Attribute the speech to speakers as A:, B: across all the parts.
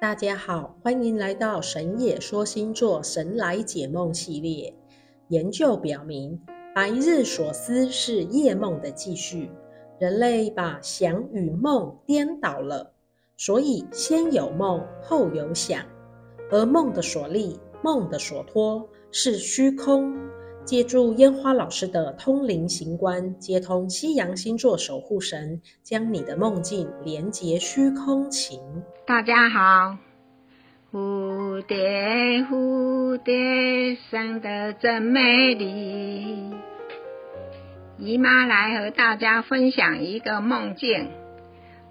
A: 大家好，欢迎来到神野说星座神来解梦系列。研究表明，白日所思是夜梦的继续。人类把想与梦颠倒了，所以先有梦，后有想。而梦的所立、梦的所托是虚空。借助烟花老师的通灵行观，接通西洋星座守护神，将你的梦境连接虚空情。
B: 大家好，蝴蝶，蝴蝶生得真美丽。姨妈来和大家分享一个梦境。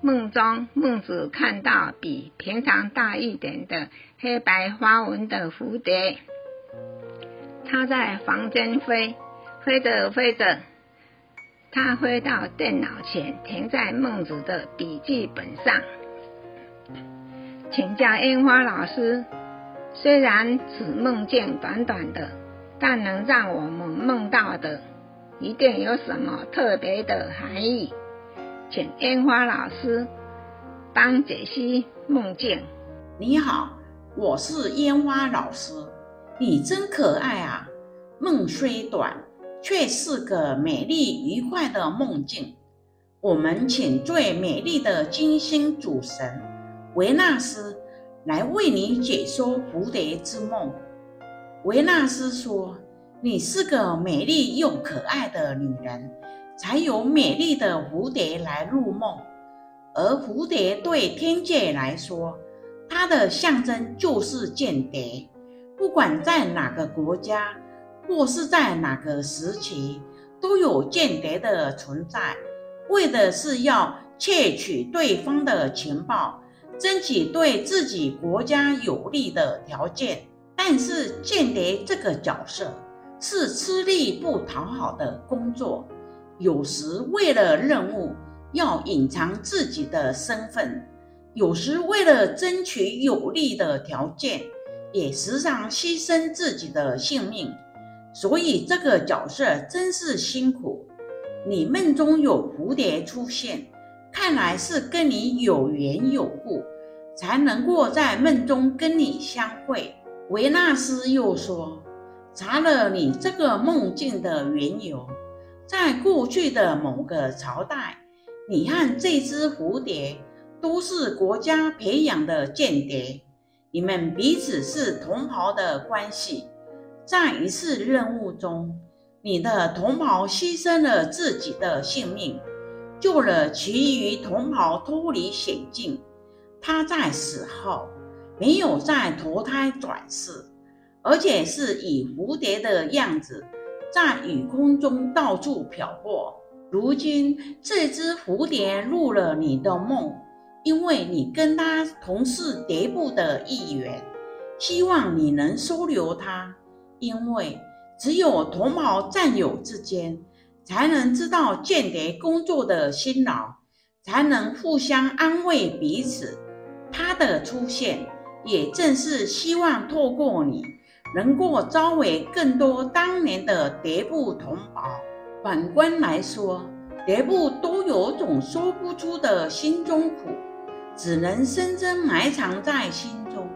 B: 梦中，梦子看到比平常大一点的黑白花纹的蝴蝶。他在房间飞，飞着飞着，他飞到电脑前，停在梦子的笔记本上，请教烟花老师。虽然此梦境短短的，但能让我们梦到的，一定有什么特别的含义。请烟花老师帮解析梦境。
C: 你好，我是烟花老师。你真可爱啊！梦虽短，却是个美丽愉快的梦境。我们请最美丽的金星主神维纳斯来为你解说蝴蝶之梦。维纳斯说：“你是个美丽又可爱的女人，才有美丽的蝴蝶来入梦。而蝴蝶对天界来说，它的象征就是间谍。”不管在哪个国家，或是在哪个时期，都有间谍的存在，为的是要窃取对方的情报，争取对自己国家有利的条件。但是间谍这个角色是吃力不讨好的工作，有时为了任务要隐藏自己的身份，有时为了争取有利的条件。也时常牺牲自己的性命，所以这个角色真是辛苦。你梦中有蝴蝶出现，看来是跟你有缘有故，才能够在梦中跟你相会。维纳斯又说，查了你这个梦境的缘由，在过去的某个朝代，你和这只蝴蝶都是国家培养的间谍。你们彼此是同袍的关系，在一次任务中，你的同袍牺牲了自己的性命，救了其余同袍脱离险境。他在死后没有再投胎转世，而且是以蝴蝶的样子在雨空中到处漂泊。如今，这只蝴蝶入了你的梦。因为你跟他同是蝶部的一员，希望你能收留他。因为只有同袍战友之间，才能知道间谍工作的辛劳，才能互相安慰彼此。他的出现，也正是希望透过你，能够招回更多当年的蝶部同袍。反观来说，蝶部都有种说不出的心中苦。只能深深埋藏在心中。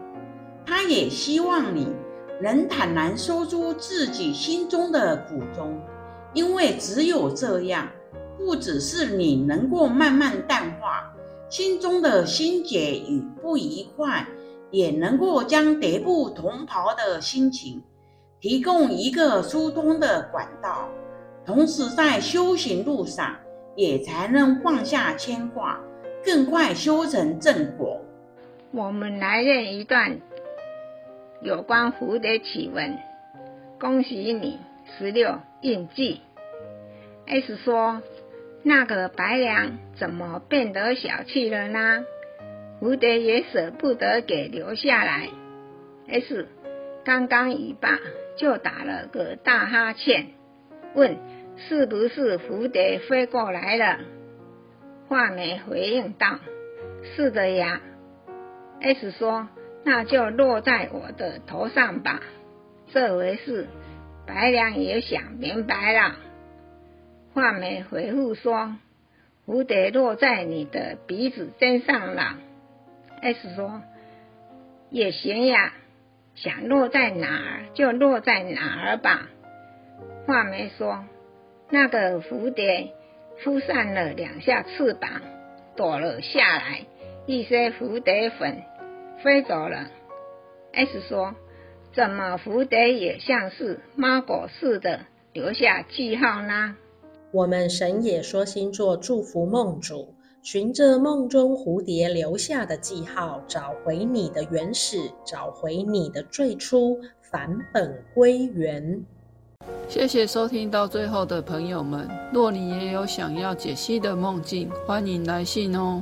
C: 他也希望你能坦然说出自己心中的苦衷，因为只有这样，不只是你能够慢慢淡化心中的心结与不愉快，也能够将蝶部同袍的心情提供一个疏通的管道，同时在修行路上也才能放下牵挂。更快修成正果。
B: 我们来念一段有关蝴蝶启文。恭喜你十六印记。S 说：“那个白娘怎么变得小气了呢？”蝴蝶也舍不得给留下来。S 刚刚一罢，就打了个大哈欠，问：“是不是蝴蝶飞过来了？”画眉回应道：“是的呀。”S 说：“那就落在我的头上吧。”这回事，白娘也想明白了。画眉回复说：“蝴蝶落在你的鼻子尖上了。”S 说：“也行呀，想落在哪儿就落在哪儿吧。画眉说，那个蝴蝶扑扇了两下翅膀，躲了下来，一些蝴蝶粉飞走了。S 说：“怎么蝴蝶也像是猫狗似的留下记号呢？”
A: 我们神也说星座祝福梦主，循着梦中蝴蝶留下的记号，找回你的原始，找回你的最初，返本归元。
D: 谢谢收听到最后的朋友们，若你也有想要解析的梦境，欢迎来信哦。